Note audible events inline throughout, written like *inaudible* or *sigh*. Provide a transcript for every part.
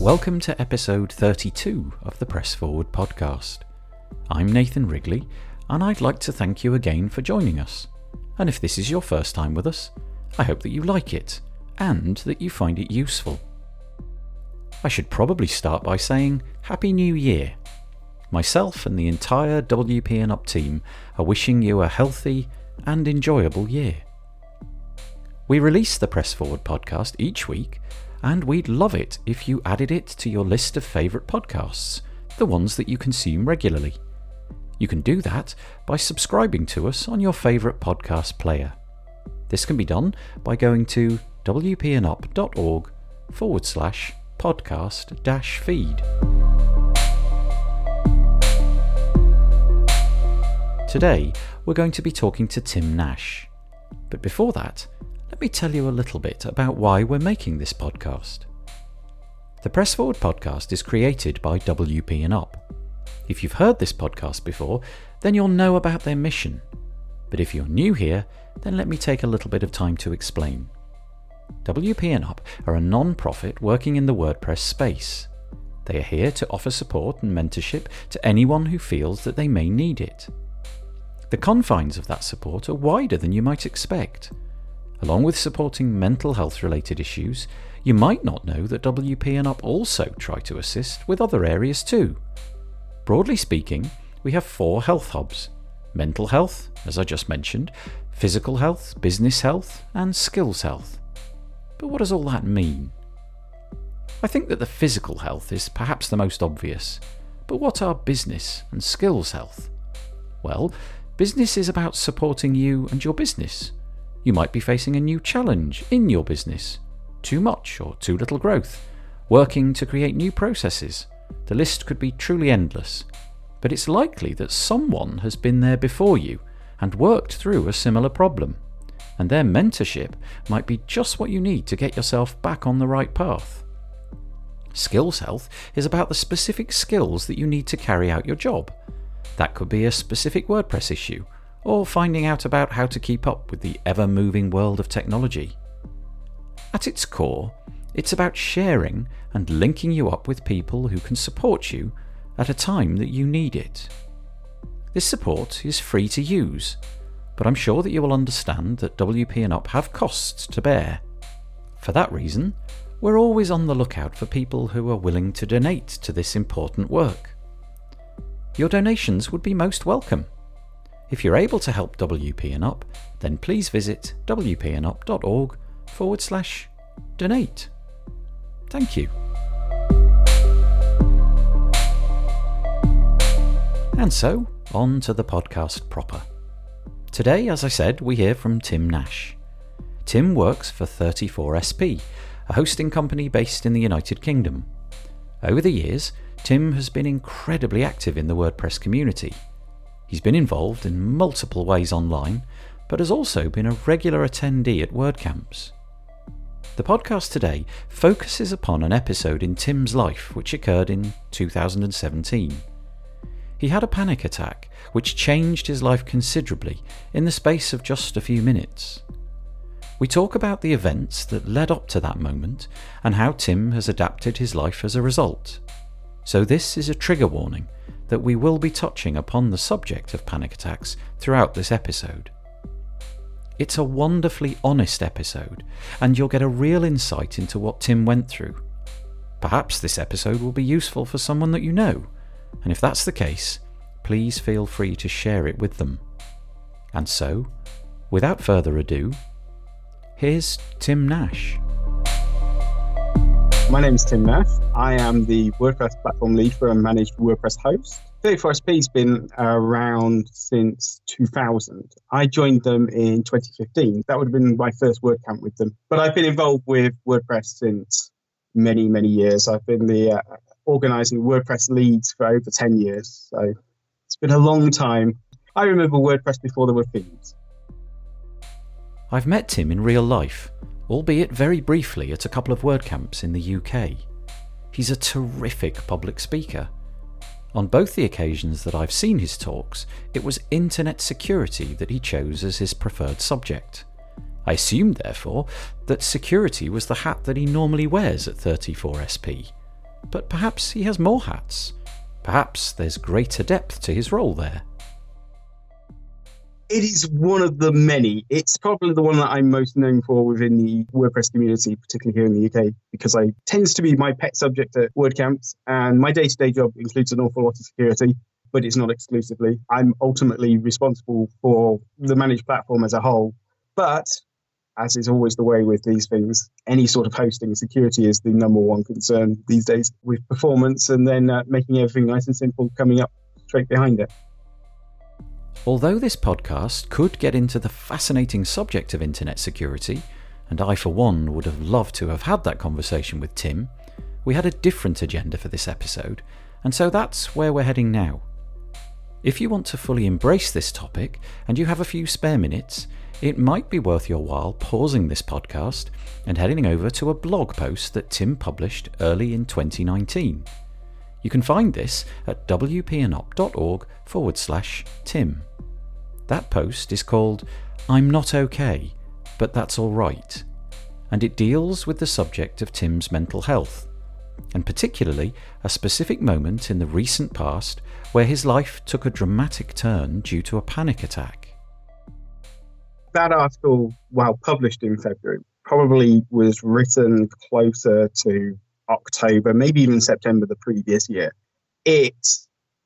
Welcome to episode 32 of the Press Forward podcast. I'm Nathan Wrigley, and I'd like to thank you again for joining us. And if this is your first time with us, I hope that you like it and that you find it useful. I should probably start by saying Happy New Year. Myself and the entire WP and Up team are wishing you a healthy and enjoyable year. We release the Press Forward podcast each week and we'd love it if you added it to your list of favourite podcasts, the ones that you consume regularly. You can do that by subscribing to us on your favourite podcast player. This can be done by going to wpandup.org forward slash podcast dash feed. Today, we're going to be talking to Tim Nash. But before that, let me tell you a little bit about why we're making this podcast. The Press Forward podcast is created by WP and Up. If you've heard this podcast before, then you'll know about their mission. But if you're new here, then let me take a little bit of time to explain. WP and Up are a non-profit working in the WordPress space. They are here to offer support and mentorship to anyone who feels that they may need it. The confines of that support are wider than you might expect. Along with supporting mental health related issues, you might not know that WP and Up also try to assist with other areas too. Broadly speaking, we have four health hubs mental health, as I just mentioned, physical health, business health, and skills health. But what does all that mean? I think that the physical health is perhaps the most obvious. But what are business and skills health? Well, business is about supporting you and your business you might be facing a new challenge in your business too much or too little growth, working to create new processes. The list could be truly endless, but it's likely that someone has been there before you and worked through a similar problem, and their mentorship might be just what you need to get yourself back on the right path. Skills health is about the specific skills that you need to carry out your job. That could be a specific WordPress issue or finding out about how to keep up with the ever moving world of technology. At its core, it's about sharing and linking you up with people who can support you at a time that you need it. This support is free to use, but I'm sure that you will understand that WP and Up have costs to bear. For that reason, we're always on the lookout for people who are willing to donate to this important work. Your donations would be most welcome. If you're able to help WP and Up, then please visit wpandup.org forward slash donate. Thank you. And so, on to the podcast proper. Today, as I said, we hear from Tim Nash. Tim works for 34SP, a hosting company based in the United Kingdom. Over the years, Tim has been incredibly active in the WordPress community He's been involved in multiple ways online, but has also been a regular attendee at WordCamps. The podcast today focuses upon an episode in Tim's life which occurred in 2017. He had a panic attack which changed his life considerably in the space of just a few minutes. We talk about the events that led up to that moment and how Tim has adapted his life as a result. So, this is a trigger warning that we will be touching upon the subject of panic attacks throughout this episode. It's a wonderfully honest episode, and you'll get a real insight into what Tim went through. Perhaps this episode will be useful for someone that you know, and if that's the case, please feel free to share it with them. And so, without further ado, here's Tim Nash. My name is Tim Nash. I am the WordPress platform lead for a managed WordPress host. 34SP has been around since 2000. I joined them in 2015. That would have been my first WordCamp with them. But I've been involved with WordPress since many, many years. I've been the uh, organizing WordPress Leeds for over 10 years. So it's been a long time. I remember WordPress before there were themes. I've met Tim in real life albeit very briefly at a couple of WordCamps in the UK. He's a terrific public speaker. On both the occasions that I've seen his talks, it was internet security that he chose as his preferred subject. I assumed, therefore, that security was the hat that he normally wears at 34SP. but perhaps he has more hats. Perhaps there's greater depth to his role there. It is one of the many. It's probably the one that I'm most known for within the WordPress community, particularly here in the UK, because I tends to be my pet subject at WordCamps, and my day-to-day job includes an awful lot of security, but it's not exclusively. I'm ultimately responsible for the managed platform as a whole, but as is always the way with these things, any sort of hosting security is the number one concern these days with performance, and then uh, making everything nice and simple coming up straight behind it. Although this podcast could get into the fascinating subject of internet security, and I for one would have loved to have had that conversation with Tim, we had a different agenda for this episode, and so that's where we're heading now. If you want to fully embrace this topic and you have a few spare minutes, it might be worth your while pausing this podcast and heading over to a blog post that Tim published early in 2019. You can find this at wpandup.org forward slash Tim. That post is called I'm Not OK, but That's Alright, and it deals with the subject of Tim's mental health, and particularly a specific moment in the recent past where his life took a dramatic turn due to a panic attack. That article, while published in February, probably was written closer to October, maybe even September the previous year. It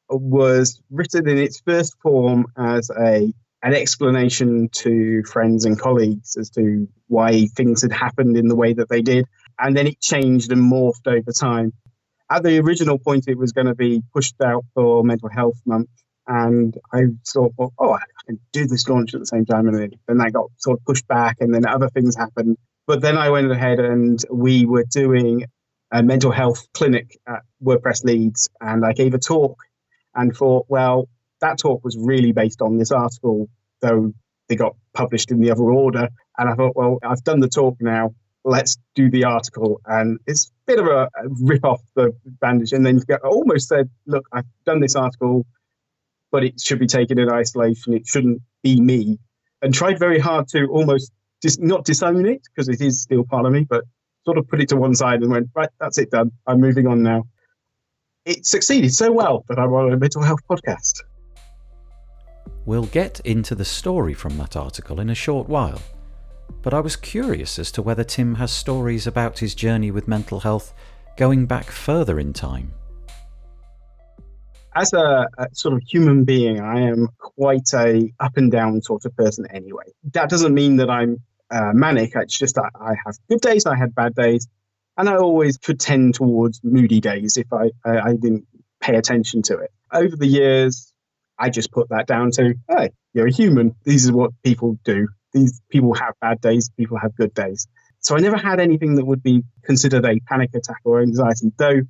was written in its first form as a an explanation to friends and colleagues as to why things had happened in the way that they did, and then it changed and morphed over time. At the original point, it was going to be pushed out for Mental Health Month, and I thought, oh, I can do this launch at the same time, and then that got sort of pushed back, and then other things happened. But then I went ahead and we were doing a mental health clinic at WordPress Leeds, and I gave a talk and thought, well, that talk was really based on this article, though they got published in the other order. And I thought, well, I've done the talk now. Let's do the article. And it's a bit of a, rip off the bandage. And then I almost said, look, I've done this article, but it should be taken in isolation. It shouldn't be me. And tried very hard to almost dis- not disown it because it is still part of me, but sort of put it to one side and went, right, that's it done. I'm moving on now. It succeeded so well that I'm on a mental health podcast. We'll get into the story from that article in a short while, but I was curious as to whether Tim has stories about his journey with mental health going back further in time. As a, a, sort of human being, I am quite a up and down sort of person anyway. That doesn't mean that I'm uh, manic. It's just that I have good days, I had bad days, and I always could tend towards moody days if I, I, I didn't pay attention to it. Over the years, I just put that down to, hey, you're a human. These are what people do. These people have bad days, people have good days. So I never had anything that would be considered a panic attack or anxiety, though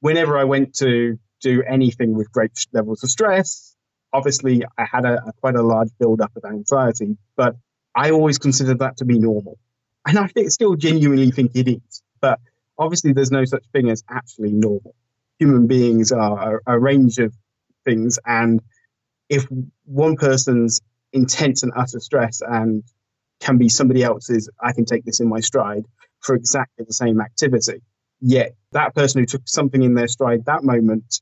whenever I went to do anything with great levels of stress, obviously I had a, a quite a large build up of anxiety, but I always considered that to be normal. And I still genuinely think it is. But obviously there's no such thing as actually normal. Human beings are a, a range of things and if one person's intense and utter stress and can be somebody else's, I can take this in my stride for exactly the same activity. Yet that person who took something in their stride that moment,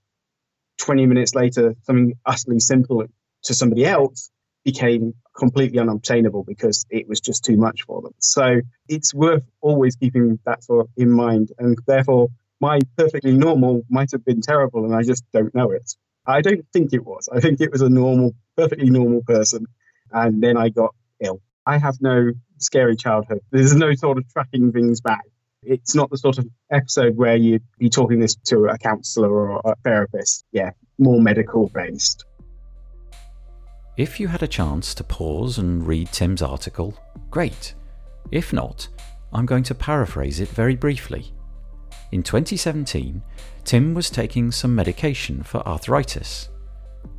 20 minutes later, something utterly simple to somebody else became completely unobtainable because it was just too much for them. So it's worth always keeping that sort of in mind. And therefore, my perfectly normal might have been terrible and I just don't know it. I don't think it was. I think it was a normal, perfectly normal person. And then I got ill. I have no scary childhood. There's no sort of tracking things back. It's not the sort of episode where you'd be talking this to a counselor or a therapist. Yeah, more medical based. If you had a chance to pause and read Tim's article, great. If not, I'm going to paraphrase it very briefly. In 2017, Tim was taking some medication for arthritis.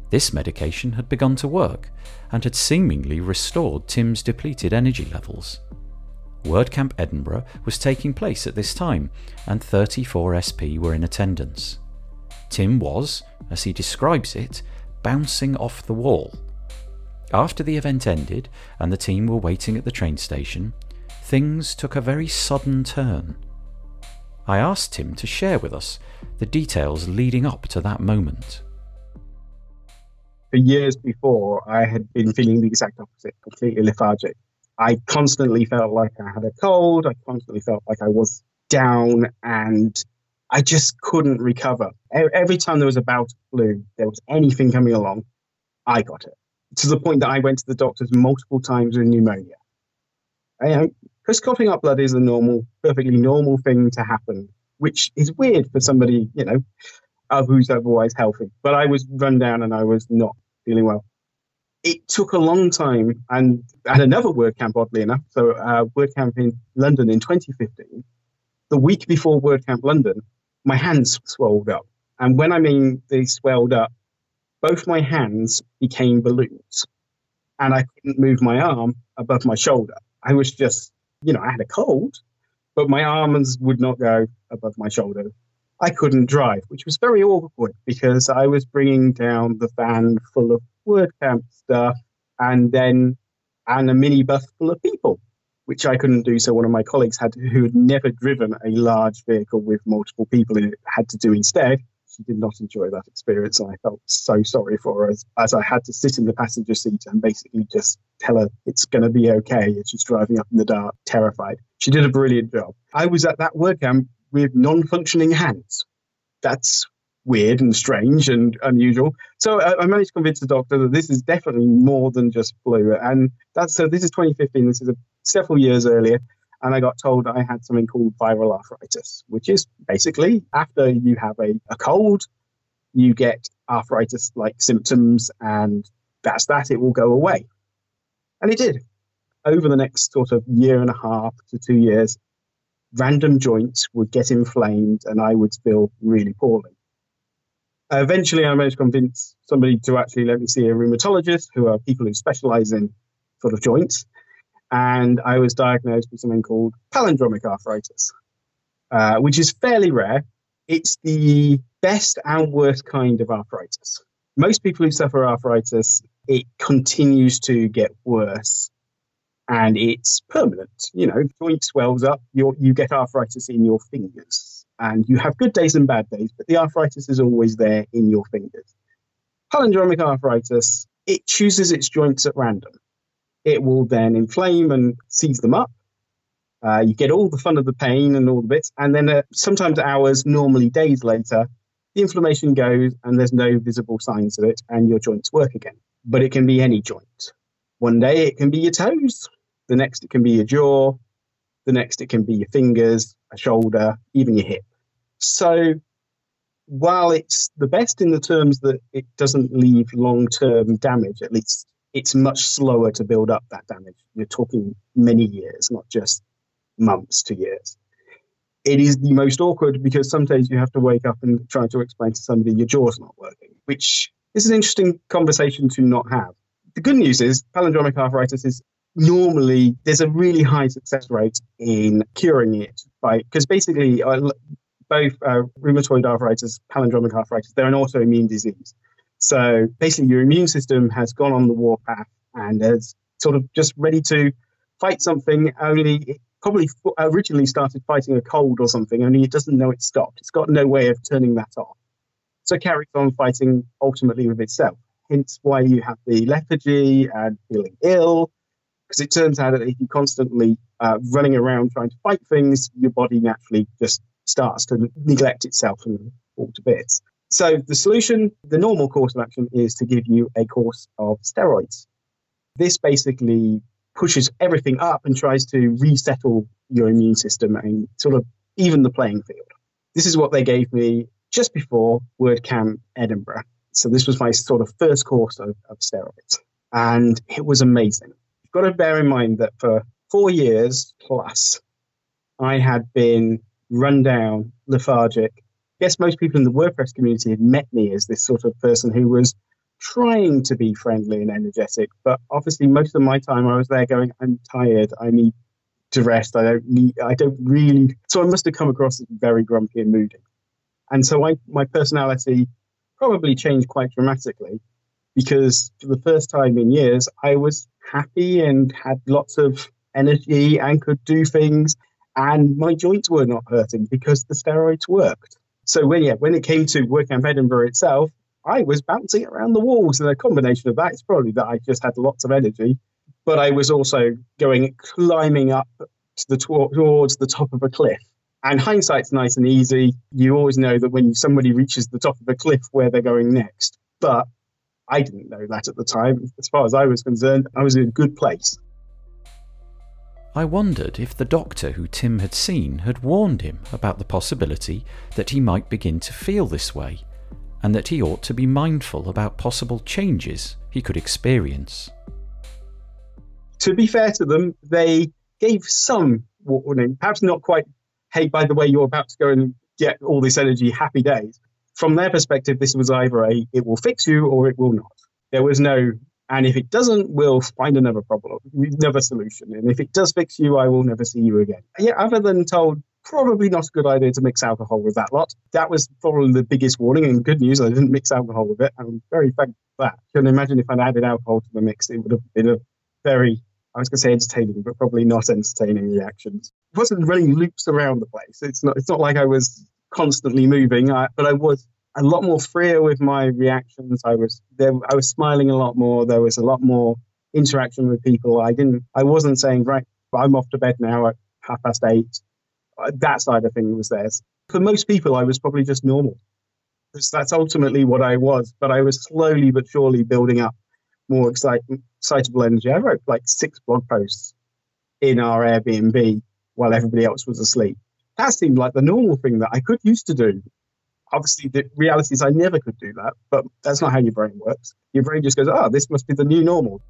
This medication had begun to work and had seemingly restored Tim's depleted energy levels. WordCamp Edinburgh was taking place at this time, and 34 SP were in attendance. Tim was, as he describes it, bouncing off the wall. After the event ended and the team were waiting at the train station, things took a very sudden turn. I asked him to share with us the details leading up to that moment. For years before, I had been feeling the exact opposite, completely lethargic. I constantly felt like I had a cold. I constantly felt like I was down and I just couldn't recover. Every time there was a bout of flu, there was anything coming along, I got it. To the point that I went to the doctors multiple times with pneumonia. Because coughing up blood is a normal, perfectly normal thing to happen, which is weird for somebody, you know, who's otherwise healthy. But I was run down and I was not feeling well. It took a long time, and at another WordCamp, oddly enough, so uh, WordCamp in London in 2015, the week before WordCamp London, my hands swelled up. And when I mean they swelled up, both my hands became balloons. And I couldn't move my arm above my shoulder. I was just, you know, I had a cold, but my arms would not go above my shoulder. I couldn't drive, which was very awkward because I was bringing down the van full of WordCamp stuff and then and a minibus full of people which I couldn't do. So one of my colleagues had who had never driven a large vehicle with multiple people in it had to do instead. She did not enjoy that experience, and I felt so sorry for her as, as I had to sit in the passenger seat and basically just tell her it's going to be okay. And she's driving up in the dark, terrified. She did a brilliant job. I was at that WordCamp um, with non-functioning hands. That's weird and strange and unusual. So I, I, managed to convince the doctor that this is definitely more than just flu. And that's so this is 2015. This is a, several years earlier. And I got told I had something called viral arthritis, which is basically after you have a, a cold, you get arthritis like symptoms, and that's that. It will go away. And it did. Over the next sort of year and a half to two years, random joints would get inflamed and I would feel really poorly. Eventually, I managed to convince somebody to actually let me see a rheumatologist, who are people who specialize in sort of joints. And I was diagnosed with something called palindromic arthritis, uh, which is fairly rare. It's the best and worst kind of arthritis. Most people who suffer arthritis, it continues to get worse and it's permanent. You know, joint swells up, you you get arthritis in your fingers and you have good days and bad days, but the arthritis is always there in your fingers. Palindromic arthritis, it chooses its joints at random. It will then inflame and seize them up. Uh, you get all the fun of the pain and all the bits, and then uh, sometimes hours, normally days later, the inflammation goes and there's no visible signs of it, and your joints work again. But it can be any joint. One day it can be your toes, the next it can be your jaw, the next, it can be your fingers, a shoulder, even your hip. So while it's the best in the terms that it doesn't leave long term damage, at least it's much slower to build up that damage. You're talking many years, not just months to years. It is the most awkward because some days you have to wake up and try to explain to somebody your jaw's not working, which is an interesting conversation to not have. The good news is palindromic arthritis is normally there's a really high success rate in curing it by because basically uh, both uh, rheumatoid arthritis, palindromic arthritis, they're an autoimmune disease. So basically, your immune system has gone on the warpath and is sort of just ready to fight something. Only it probably originally started fighting a cold or something, only it doesn't know it stopped. It's got no way of turning that off. So carries on fighting ultimately with itself. Hence why you have the lethargy and feeling ill because it turns out that if you're constantly uh, running around trying to fight things, your body naturally just starts to neglect itself and fall to bits. So the solution, the normal course of action is to give you a course of steroids. This basically pushes everything up and tries to resettle your immune system and sort of even the playing field. This is what they gave me just before WordCamp Edinburgh. So this was my sort of first course of, of steroids. And it was amazing You've got to bear in mind that for four years plus, I had been run down, lethargic. I guess most people in the WordPress community had met me as this sort of person who was trying to be friendly and energetic, but obviously most of my time I was there going, I'm tired, I need to rest, I don't need, I don't really. So I must have come across as very grumpy and moody, and so I, my personality probably changed quite dramatically because for the first time in years I was happy and had lots of energy and could do things. and my joints were not hurting because the steroids worked. So when yeah, when it came to WordCamp Edinburgh itself, I was bouncing around the walls, and a combination of that is probably that I just had lots of energy, but I was also going climbing up to the towards the top of a cliff. And hindsight's nice and easy. You always know that when somebody reaches the top of a cliff, where they're going next. But I didn't know that at the time. As far as I was concerned, I was in a good place. I wondered if the doctor who Tim had seen had warned him about the possibility that he might begin to feel this way, and that he ought to be mindful about possible changes he could experience. To be fair to them, they gave some warning, perhaps not quite, hey, by the way, you're about to go and get all this energy, happy days. From their perspective, this was either a it will fix you or it will not. There was no and if it doesn't, we'll find another problem, another solution. And if it does fix you, I will never see you again. Yeah, other than told, probably not a good idea to mix alcohol with that lot. That was probably the biggest warning. And good news, I didn't mix alcohol with it. I'm very thankful for that. Can imagine if I'd added alcohol to the mix, it would have been a very, I was going to say entertaining, but probably not entertaining reactions. It wasn't running loops around the place. It's not, it's not like I was constantly moving, I, but I was a lot more freer with my reactions. I was there. I was smiling a lot more. There was a lot more interaction with people. I didn't. I wasn't saying right. I'm off to bed now at half past eight. Uh, that side of things was there. For most people, I was probably just normal. That's ultimately what I was. But I was slowly but surely building up more excitable energy. I wrote like six blog posts in our Airbnb while everybody else was asleep. That seemed like the normal thing that I could used to do obviously the reality is I never could do that, but that's not how your brain works. Your brain just goes, oh, this must be the new normal.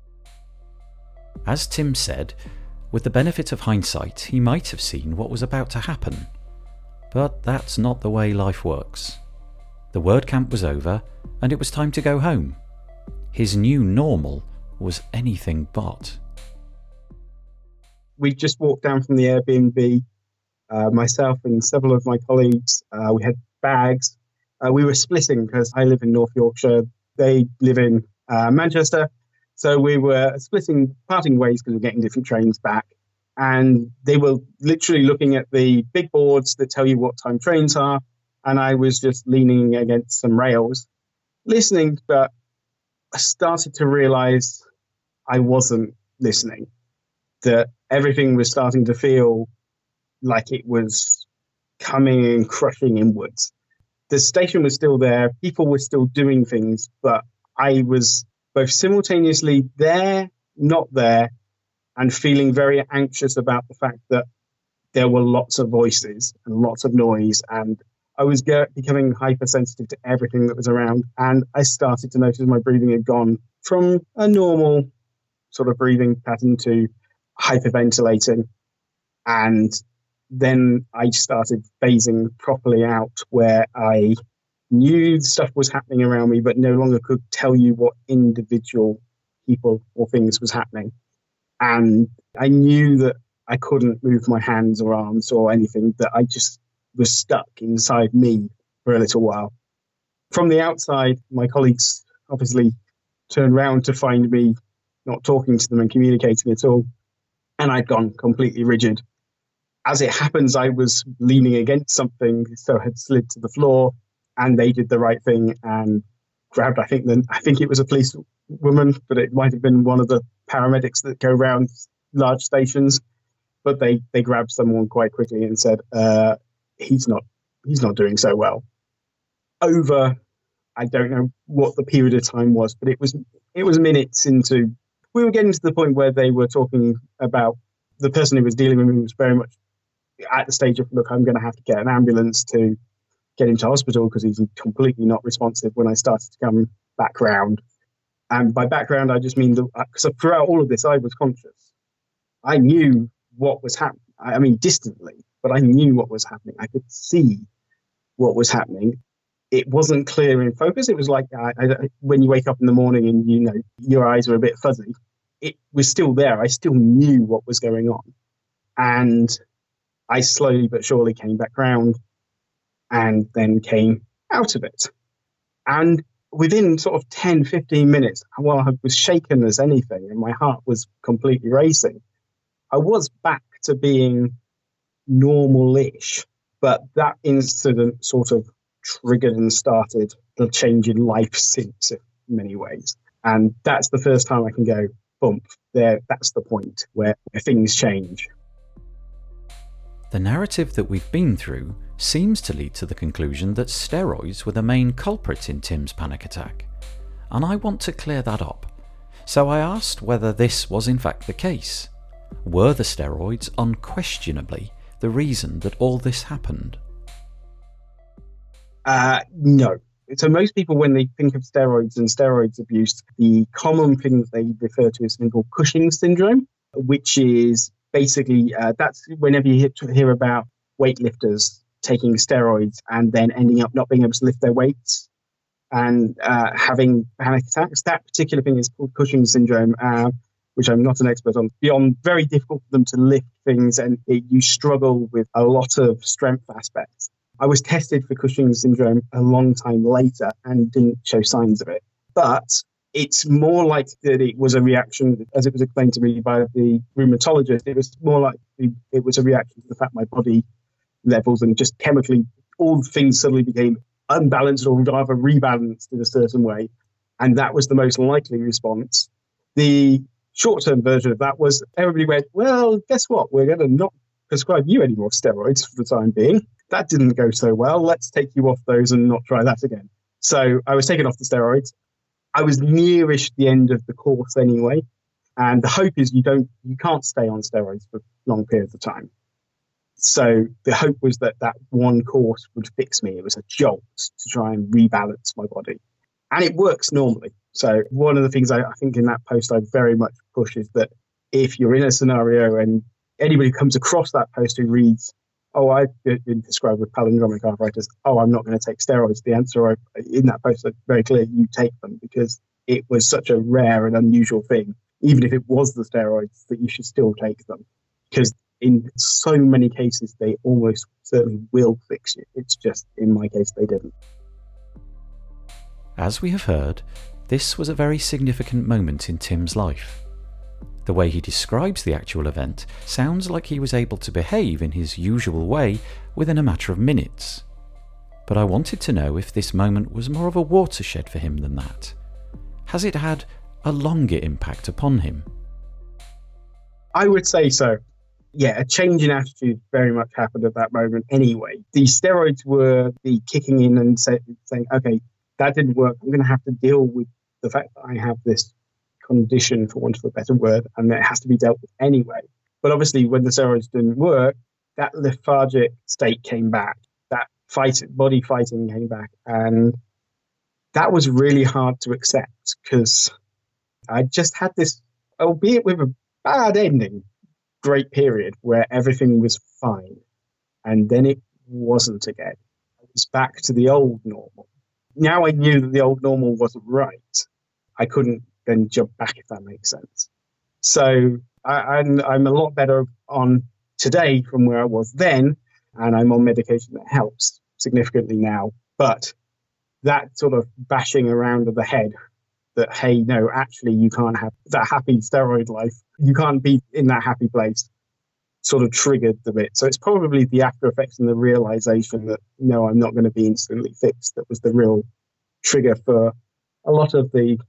As Tim said, with the benefit of hindsight, he might have seen what was about to happen. But that's not the way life works. The WordCamp was over, and it was time to go home. His new normal was anything but. We just walked down from the Airbnb. Uh, myself and several of my colleagues, uh, we had bags. Uh, we were splitting because I live in North Yorkshire, they live in uh, Manchester. So we were splitting, parting ways because we're getting different trains back. And they were literally looking at the big boards that tell you what time trains are. And I was just leaning against some rails, listening, but I started to realize I wasn't listening, that everything was starting to feel like it was coming and crushing inwards. The station was still there, people were still doing things, but I was both simultaneously there, not there, and feeling very anxious about the fact that there were lots of voices and lots of noise and I was get, becoming hypersensitive to everything that was around, and I started to notice my breathing had gone from a normal sort of breathing pattern to hyperventilating. And then I started phasing properly out where I knew stuff was happening around me, but no longer could tell you what individual people or things was happening. And I knew that I couldn't move my hands or arms or anything, that I just was stuck inside me for a little while. From the outside, my colleagues obviously turned around to find me not talking to them and communicating at all. And I'd gone completely rigid as it happens, I was leaning against something, so I had slid to the floor, and they did the right thing and grabbed. I think then I think it was a police woman, but it might have been one of the paramedics that go around large stations. But they they grabbed someone quite quickly and said, uh, "He's not he's not doing so well." Over, I don't know what the period of time was, but it was it was minutes into. We were getting to the point where they were talking about the person who was dealing with me was very much at the stage of look, I'm going to have to get an ambulance to get him to hospital because he's completely not responsive when I started to come back round. And by background, I just mean because uh, throughout all of this, I was conscious. I knew what was happening. I mean, distantly, but I knew what was happening. I could see what was happening. It wasn't clear in focus. It was like I, I, when you wake up in the morning and you know your eyes are a bit fuzzy. It was still there. I still knew what was going on, and I slowly but surely came back round and then came out of it. And within sort of 10, 15 minutes, while I was shaken as anything and my heart was completely racing, I was back to being normal-ish. But that incident sort of triggered and started the change in life since in many ways. And that's the first time I can go, bump, there, that's the point where things change. The narrative that we've been through seems to lead to the conclusion that steroids were the main culprit in Tim's panic attack. And I want to clear that up. So I asked whether this was in fact the case. Were the steroids unquestionably the reason that all this happened? Uh, no. So most people, when they think of steroids and steroids abuse, the common thing they refer to is something called Cushing syndrome, which is basically uh, that's whenever you hear about weightlifters taking steroids and then ending up not being able to lift their weights and uh, having panic attacks. That particular thing is called Cushing syndrome, uh, which I'm not an expert on. Beyond very difficult for them to lift things, and it, you struggle with a lot of strength aspects. I was tested for Cushing syndrome a long time later and didn't show signs of it. But it's more like that it was a reaction, as it was explained to me by the rheumatologist, it was more like it was a reaction to the fact my body levels and just chemically, all things suddenly became unbalanced or rather rebalanced in a certain way. And that was the most likely response. The short term version of that was everybody went, well, guess what? We're going to not prescribe you any more steroids for the time being that didn't go so well. Let's take you off those and not try that again. So I was taken off the steroids. I was nearish the end of the course anyway. And the hope is you don't, you can't stay on steroids for long periods of time. So the hope was that that one course would fix me. It was a jolt to try and rebalance my body. And it works normally. So one of the things I, I think in that post I very much push is that if you're in a scenario and anybody comes across that post who reads oh, I've been described with palindromic arthritis. Oh, I'm not going to take steroids. The answer in that post is very clear. You take them because it was such a rare and unusual thing. Even if it was the steroids, that you should still take them because in so many cases they almost certainly will fix you. It's just in my case they didn't. As we have heard, this was a very significant moment in Tim's life. The way he describes the actual event sounds like he was able to behave in his usual way within a matter of minutes. But I wanted to know if this moment was more of a watershed for him than that. Has it had a longer impact upon him? I would say so. Yeah, a change in attitude very much happened at that moment anyway. The steroids were the kicking in and say, saying, okay, that didn't work. I'm going to have to deal with the fact that I have this condition, for want of a better word, and it has to be dealt with anyway. But obviously, when the steroids didn't work, that lethargic state came back, that fight, body fighting came back, and that was really hard to accept because I just had this, albeit with a bad ending, great period where everything was fine, and then it wasn't again. It was back to the old normal. Now I knew that the old normal wasn't right. I couldn't then jump back, if that makes sense. So I, I'm, I'm a lot better on today from where I was then, and I'm on medication that helps significantly now. But that sort of bashing around of the head that, hey, no, actually, you can't have that happy steroid life. You can't be in that happy place sort of triggered the bit. So it's probably the after effects and the realization that, no, I'm not going to be instantly fixed that was the real trigger for a lot of the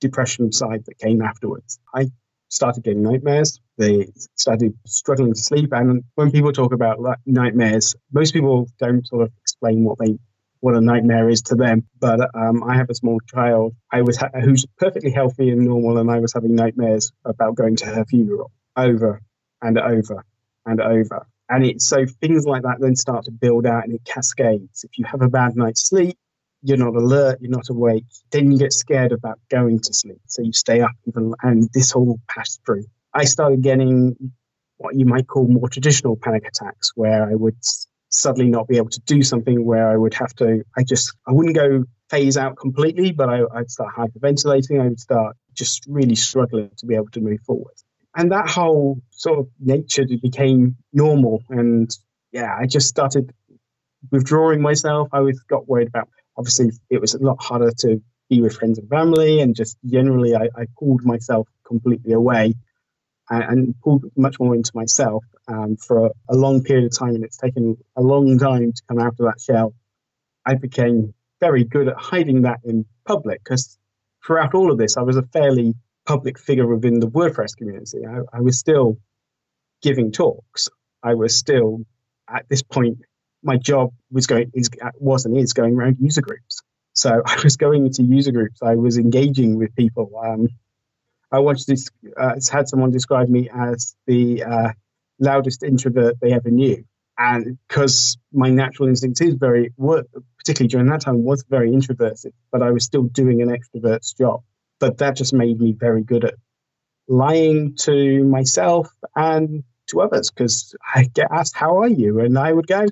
depression side that came afterwards. I started getting nightmares. They started struggling to sleep. And when people talk about nightmares, most people don't sort of explain what they what a nightmare is to them. But um, I have a small child. I was ha- who's perfectly healthy and normal, and I was having nightmares about going to her funeral over and over and over. And it's so things like that then start to build out and it cascades. If you have a bad night's sleep, you're not alert, you're not awake. Then you get scared about going to sleep. So you stay up even, and this all passed through. I started getting what you might call more traditional panic attacks, where I would suddenly not be able to do something, where I would have to, I just, I wouldn't go phase out completely, but I, I'd start hyperventilating. I would start just really struggling to be able to move forward. And that whole sort of nature became normal. And yeah, I just started withdrawing myself. I was got worried about obviously it was a lot harder to be with friends and family and just generally I, I pulled myself completely away and, pulled much more into myself um, for a, a, long period of time. And it's taken a long time to come out of that shell. I became very good at hiding that in public because throughout all of this, I was a fairly public figure within the WordPress community. I, I was still giving talks. I was still, at this point, my job was going is was and is going around user groups. So *laughs* I was going into user groups. I was engaging with people. Um, I wanted to uh, had someone describe me as the uh, loudest introvert they ever knew, and because my natural instinct is very, particularly during that time, was very introverted, but I was still doing an extrovert's job. But that just made me very good at lying to myself and to others because I get asked, "How are you?" and I would go,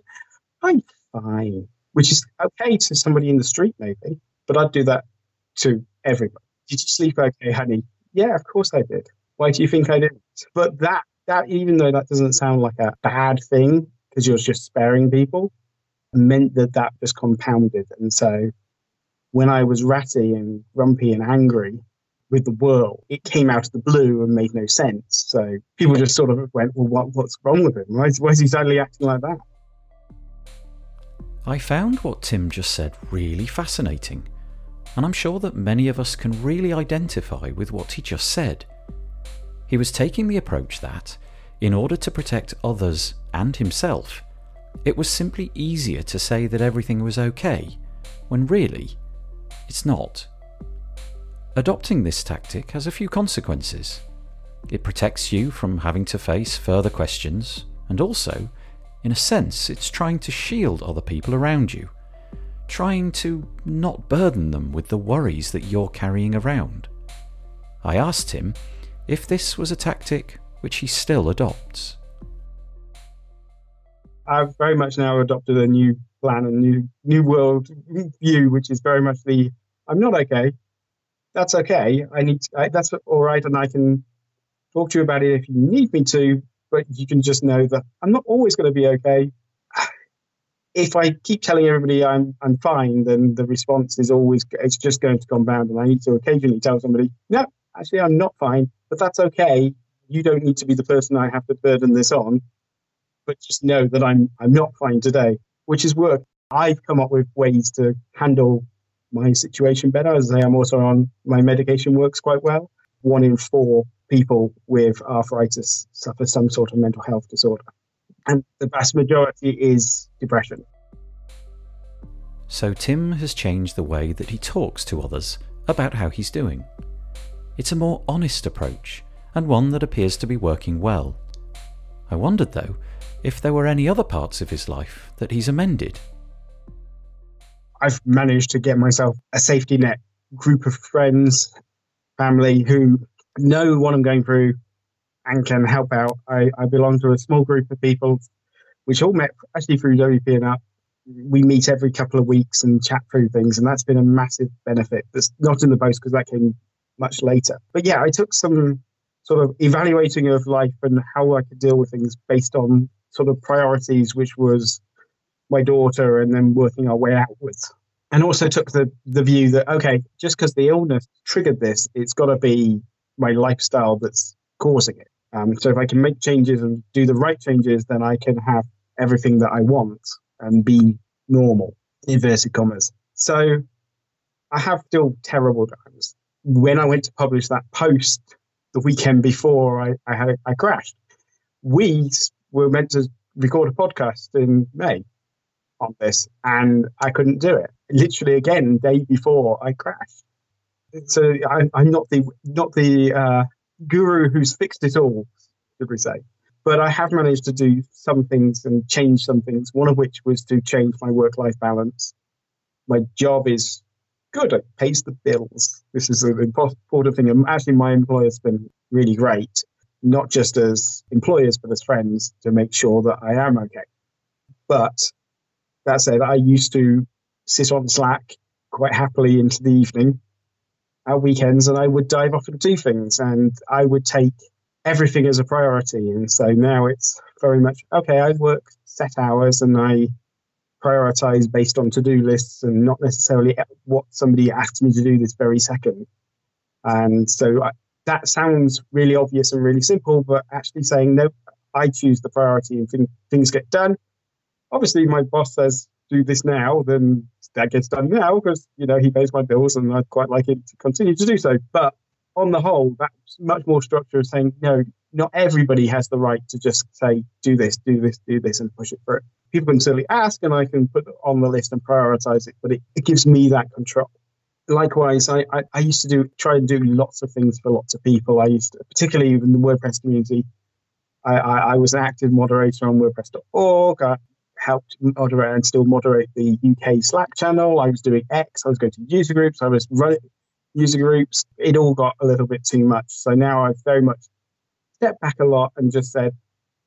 "I'm fine," which is okay to somebody in the street, maybe, but I'd do that to everybody. Did you sleep okay, honey? Yeah, of course I did. Why do you think I didn't? But that that even though that doesn't sound like a bad thing because you're just sparing people, meant that that just compounded. And so when I was ratty and grumpy and angry with the world, it came out of the blue and made no sense. So people just sort of went, well, what, what's wrong with him? Why is, why is he suddenly acting like that? I found what Tim just said really fascinating, and I'm sure that many of us can really identify with what he just said. He was taking the approach that, in order to protect others and himself, it was simply easier to say that everything was okay, when really, it's not. Adopting this tactic has a few consequences. It protects you from having to face further questions, and also, in a sense, it's trying to shield other people around you, trying to not burden them with the worries that you're carrying around. I asked him if this was a tactic which he still adopts. I've very much now adopted a new plan, a new new world view, which is very much the I'm not okay. That's okay. I need to, I, that's all right, and I can talk to you about it if you need me to. But you can just know that I'm not always going to be okay. If I keep telling everybody I'm I'm fine, then the response is always it's just going to compound, and I need to occasionally tell somebody, no, actually I'm not fine, but that's okay. You don't need to be the person I have to burden this on but just know that I'm I'm not fine today, which is work. I've come up with ways to handle my situation better. As I am also on my medication works quite well. One in four people with arthritis suffer some sort of mental health disorder, and the vast majority is depression. So Tim has changed the way that he talks to others about how he's doing. It's a more honest approach, and one that appears to be working well. I wondered, though, if there were any other parts of his life that he's amended. I've managed to get myself a safety net group of friends, family who know what I'm going through and can help out. I, I belong to a small group of people which all met actually through WP and up. We meet every couple of weeks and chat through things, and that's been a massive benefit. That's not in the post because that came much later. But yeah, I took some sort of evaluating of life and how I could deal with things based on sort of priorities, which was my daughter, and then working our way outwards. And also took the the view that okay, just because the illness triggered this, it's got to be my lifestyle that's causing it. Um, so if I can make changes and do the right changes, then I can have everything that I want and be normal. Inverted commas. So I have still terrible times. When I went to publish that post the weekend before I, I had I crashed, we were meant to record a podcast in May on this, and I couldn't do it. Literally, again, day before I crashed. So I, I'm not the not the uh, guru who's fixed it all, should we say? But I have managed to do some things and change some things. One of which was to change my work-life balance. My job is good; it pays the bills. This is an important thing. Actually, my employer's been really great not just as employers, but as friends to make sure that I am okay. But that said, I used to sit on Slack quite happily into the evening at weekends and I would dive off and do things and I would take everything as a priority. And so now it's very much okay, I work set hours and I prioritize based on to do lists and not necessarily what somebody asked me to do this very second. And so I, that sounds really obvious and really simple, but actually saying, no, I choose the priority and th- things get done. Obviously, my boss says, do this now, then that gets done now because, you know, he pays my bills and I'd quite like it to continue to do so. But on the whole, that's much more structure of saying, no, not everybody has the right to just say, do this, do this, do this, and push it through. People can certainly ask and I can put on the list and prioritize it, but it, it gives me that control likewise, I, I, I, used to do try and do lots of things for lots of people. I used to, particularly in the WordPress community, I, I, I was an active moderator on WordPress.org. I helped moderate and still moderate the UK Slack channel. I was doing X. I was going to user groups. I was running user groups. It all got a little bit too much. So now I've very much stepped back a lot and just said,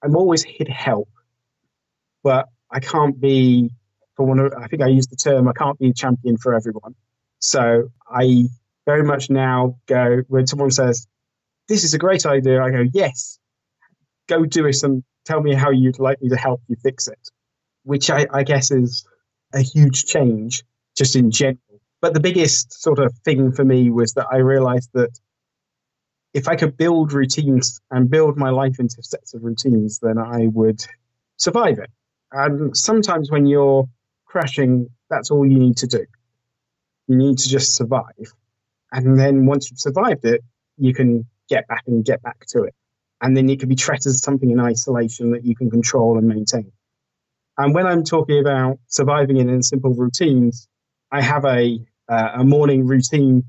I'm always here to help, but I can't be, for one of, I think I used the term, I can't be a champion for everyone. So I very much now go when someone says, This is a great idea, I go, Yes, go do it and tell me how you'd like me to help you fix it, which I, I guess is a huge change just in general. But the biggest sort of thing for me was that I realized that if I could build routines and build my life into sets of routines, then I would survive it. And sometimes when you're crashing, that's all you need to do. You need to just survive. And then once you've survived it, you can get back and get back to it. And then it can be treated as something in isolation that you can control and maintain. And when I'm talking about surviving in simple routines, I have a, uh, a morning routine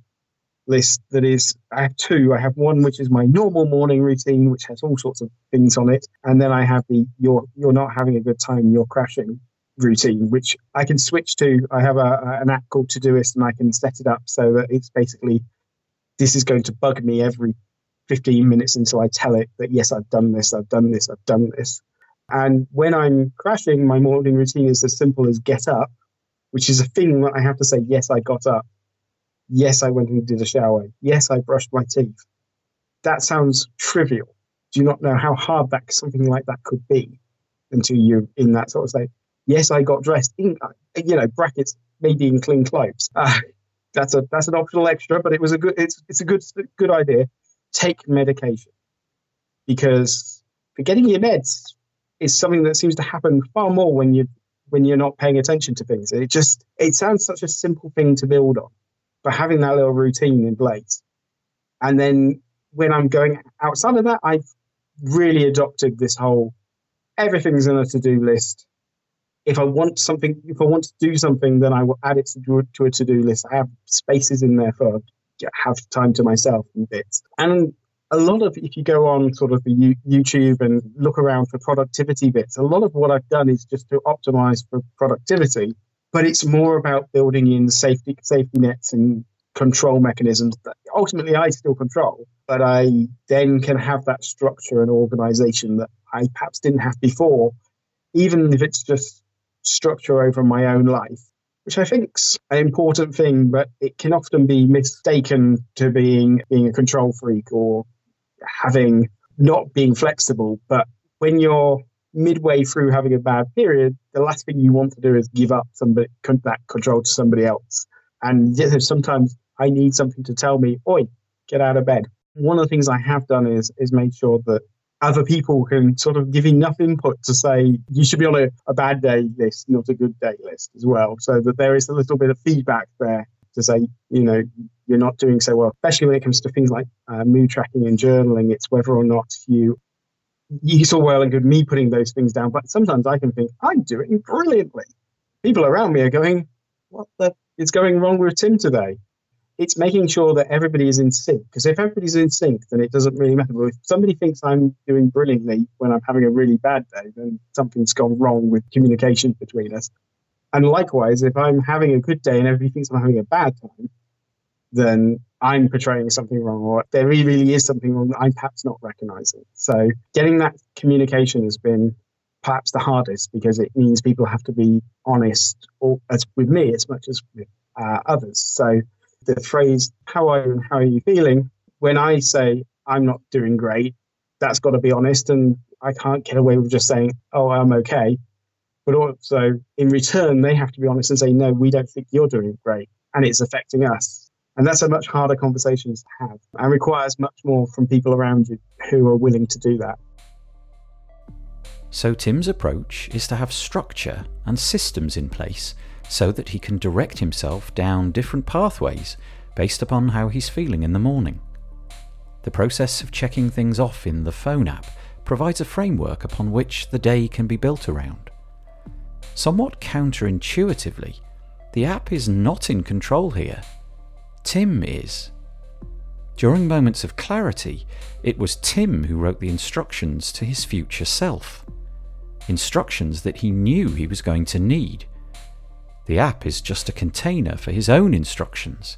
list that is, I have two. I have one which is my normal morning routine, which has all sorts of things on it. And then I have the you're, you're not having a good time, you're crashing routine, which I can switch to. I have a, an app called Todoist, and I can set it up so that it's basically this is going to bug me every 15 minutes until I tell it that yes, I've done this, I've done this, I've done this. And when I'm crashing, my morning routine is as simple as get up, which is a thing that I have to say, yes, I got up. Yes, I went and did a shower. Yes, I brushed my teeth. That sounds trivial. Do you not know how hard that something like that could be until you're in that sort of state? Yes, I got dressed in, you know, brackets, maybe in clean clothes. *laughs* Uh, that's a that's an optional extra, but it was a good it's it's a good good idea. Take medication because forgetting your meds is something that seems to happen far more when you when you're not paying attention to things. It just it sounds such a simple thing to build on, but having that little routine in place, and then when I'm going outside of that, I've really adopted this whole everything's in a to do list if I want something, if I want to do something, then I will add it to, to a to do list. I have spaces in there for have time to myself and bits. And a lot of, if you go on sort of the YouTube and look around for productivity bits, a lot of what I've done is just to optimize for productivity. But it's more about building in safety safety nets and control mechanisms that ultimately I still control, but I then can have that structure and organization that I perhaps didn't have before, even if it's just structure over my own life, which I think's an important thing, but it can often be mistaken to being being a control freak or having not being flexible. But when you're midway through having a bad period, the last thing you want to do is give up somebody that control to somebody else. And sometimes I need something to tell me, "Oi, get out of bed." One of the things I have done is is made sure that other people can sort of give enough input to say you should be on a, a bad day list, not a good day list as well, so that there is a little bit of feedback there to say, you know, you're not doing so well, especially when it comes to things like uh, mood tracking and journaling. It's whether or not you you saw well and good me putting those things down, but sometimes I can think I'm doing brilliantly. People around me are going, "What the is going wrong with Tim today?" it's making sure that everybody is in sync. Because if everybody's in sync, then it doesn't really matter. But if somebody thinks I'm doing brilliantly when I'm having a really bad day, then something's gone wrong with communication between us. And likewise, if I'm having a good day and everybody thinks I'm having a bad time, then I'm portraying something wrong, or there really, is something wrong that I'm perhaps not recognizing. So getting that communication has been perhaps the hardest because it means people have to be honest, or as with me as much as with uh, others. So the phrase, how are you and how are you feeling? When I say I'm not doing great, that's got to be honest. And I can't get away with just saying, oh, I'm okay. But also, in return, they have to be honest and say, no, we don't think you're doing great. And it's affecting us. And that's a much harder conversation to have and requires much more from people around you who are willing to do that. So, Tim's approach is to have structure and systems in place so that he can direct himself down different pathways based upon how he's feeling in the morning. The process of checking things off in the phone app provides a framework upon which the day can be built around. Somewhat counterintuitively, the app is not in control here. Tim is. During moments of clarity, it was Tim who wrote the instructions to his future self. Instructions that he knew he was going to need. The app is just a container for his own instructions,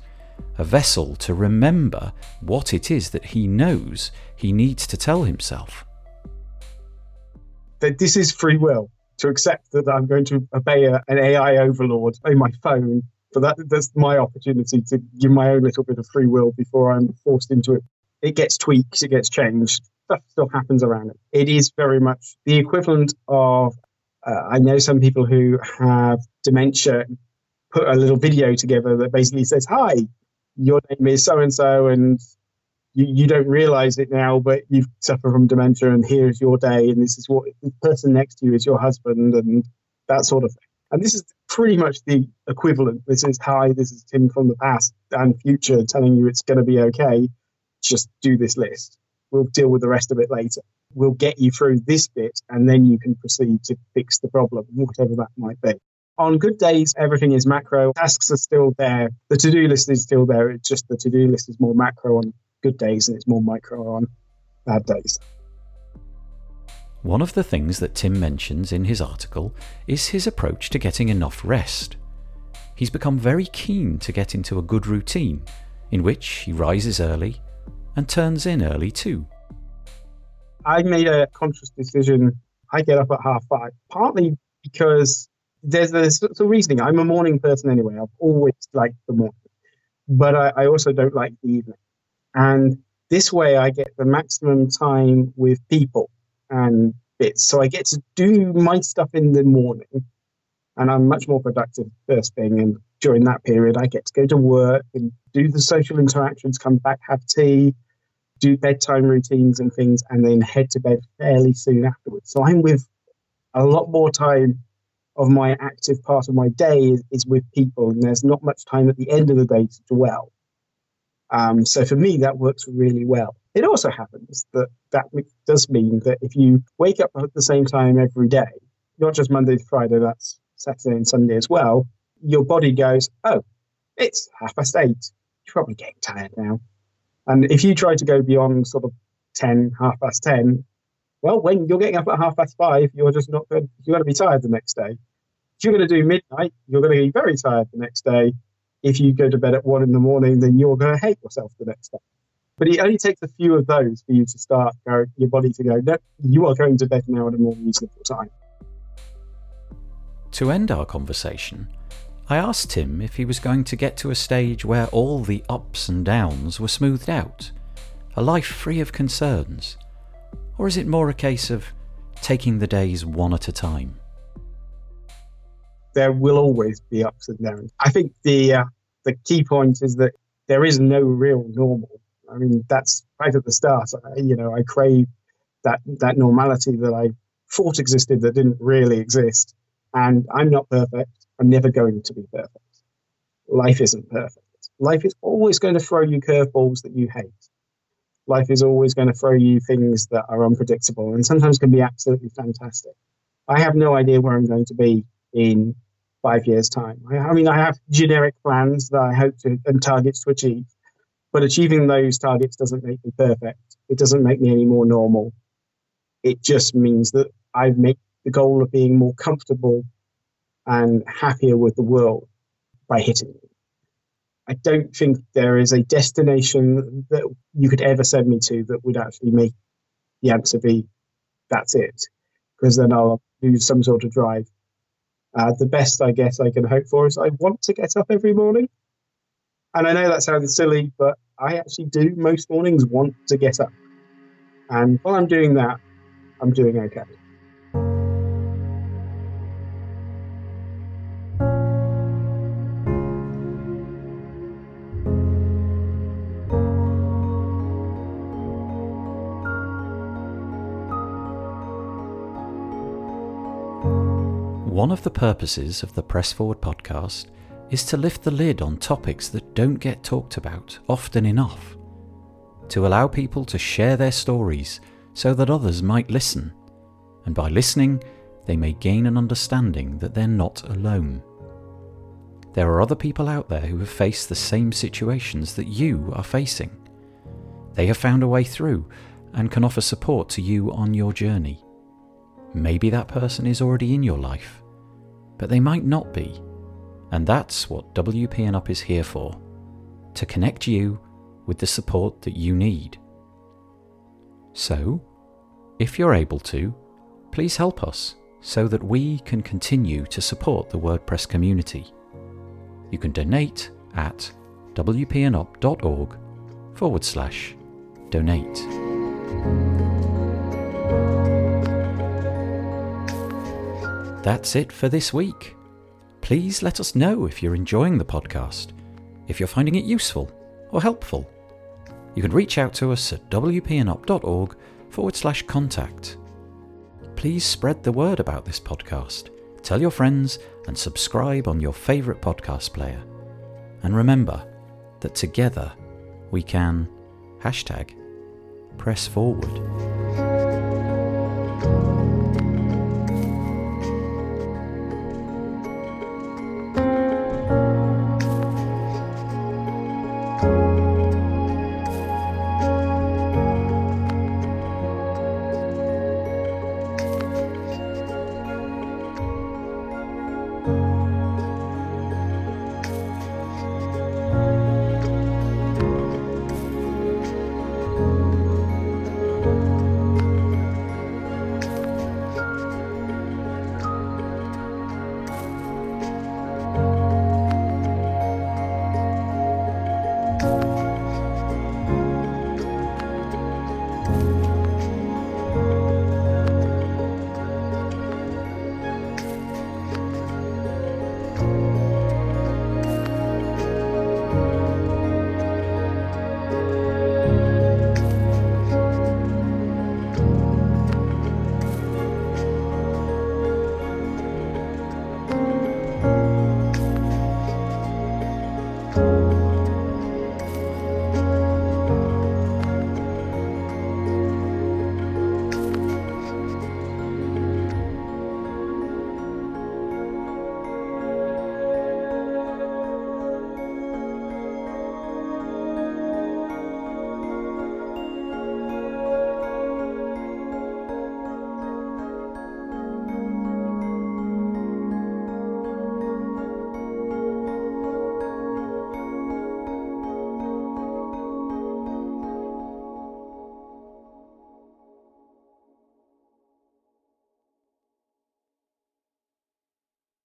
a vessel to remember what it is that he knows he needs to tell himself. That this is free will to accept that I'm going to obey a, an AI overlord in my phone. But that, that's my opportunity to give my own little bit of free will before I'm forced into it. It gets tweaked, it gets changed. Stuff still happens around it. It is very much the equivalent of. Uh, I know some people who have dementia put a little video together that basically says, "Hi, your name is so and so, and you, you don't realize it now, but you suffer from dementia, and here's your day, and this is what the person next to you is your husband, and that sort of thing. And this is pretty much the equivalent. This is hi, this is Tim from the past and future telling you it's going to be okay. Just do this list. We'll deal with the rest of it later. We'll get you through this bit, and then you can proceed to fix the problem, whatever that might be. On good days, everything is macro. Tasks are still there. The to do list is still there. It's just the to do list is more macro on good days and it's more micro on bad days. One of the things that Tim mentions in his article is his approach to getting enough rest. He's become very keen to get into a good routine in which he rises early and turns in early too. I made a conscious decision. I get up at half five, partly because there's this sort of reasoning. I'm a morning person anyway. I've always liked the morning, but I, I also don't like the evening. And this way, I get the maximum time with people and bits. So I get to do my stuff in the morning, and I'm much more productive first thing. And during that period, I get to go to work and do the social interactions, come back, have tea, do bedtime routines and things, and then head to bed fairly soon afterwards. So I'm with a lot more time of my active part of my day is, is with people, and there's not much time at the end of the day to dwell. Um, so for me, that works really well. It also happens that that does mean that if you wake up at the same time every day, not just Monday to Friday, that's Saturday and Sunday as well, your body goes, oh, it's half past eight. You're probably getting tired now. And if you try to go beyond sort of 10, half past 10, well, when you're getting up at half past five, you're just not going, you're going to be tired the next day. If you're going to do midnight, you're going to be very tired the next day if you go to bed at one in the morning, then you're going to hate yourself the next day. But it only takes a few of those for you to start go, your body to go, no, you are going to bed now at a more reasonable time. To end our conversation, I asked Tim if he was going to get to a stage where all the ups and downs were smoothed out, a life free of concerns, or is it more a case of taking the days one at a time? There will always be ups and downs. I think the uh, the key point is that there is no real normal. I mean, that's right at the start. I, you know, I crave that that normality that I thought existed that didn't really exist. And I'm not perfect. I'm never going to be perfect. Life isn't perfect. Life is always going to throw you curveballs that you hate. Life is always going to throw you things that are unpredictable and sometimes can be absolutely fantastic. I have no idea where I'm going to be in five years' time. I, mean, I have generic plans that I hope to and targets to achieve, but achieving those targets doesn't make me perfect. It doesn't make me any more normal. It just means that I've made the goal of being more comfortable and happier with the world by hitting it. I don't think there is a destination that you could ever send me to that would actually make the answer be that's it, because then I'll lose some sort of drive. Uh, the best I guess I can hope for is I want to get up every morning. And I know that sounds silly, but I actually do most mornings want to get up. And while I'm doing that, I'm doing okay. One of the purposes of the Press Forward podcast is to lift the lid on topics that don't get talked about often enough, to allow people to share their stories so that others might listen, and by listening, they may gain an understanding that they're not alone. There are other people out there who have faced the same situations that you are facing. They have found a way through and can offer support to you on your journey. Maybe that person is already in your life, but they might not be. And that's what WP&UP is here for to connect you with the support that you need. So, if you're able to, please help us so that we can continue to support the WordPress community. You can donate at wpandup.org forward slash donate. That's it for this week. Please let us know if you're enjoying the podcast, if you're finding it useful or helpful. You can reach out to us at wpandup.org forward slash contact. Please spread the word about this podcast. Tell your friends and subscribe on your favourite podcast player. And remember that together we can hashtag press forward.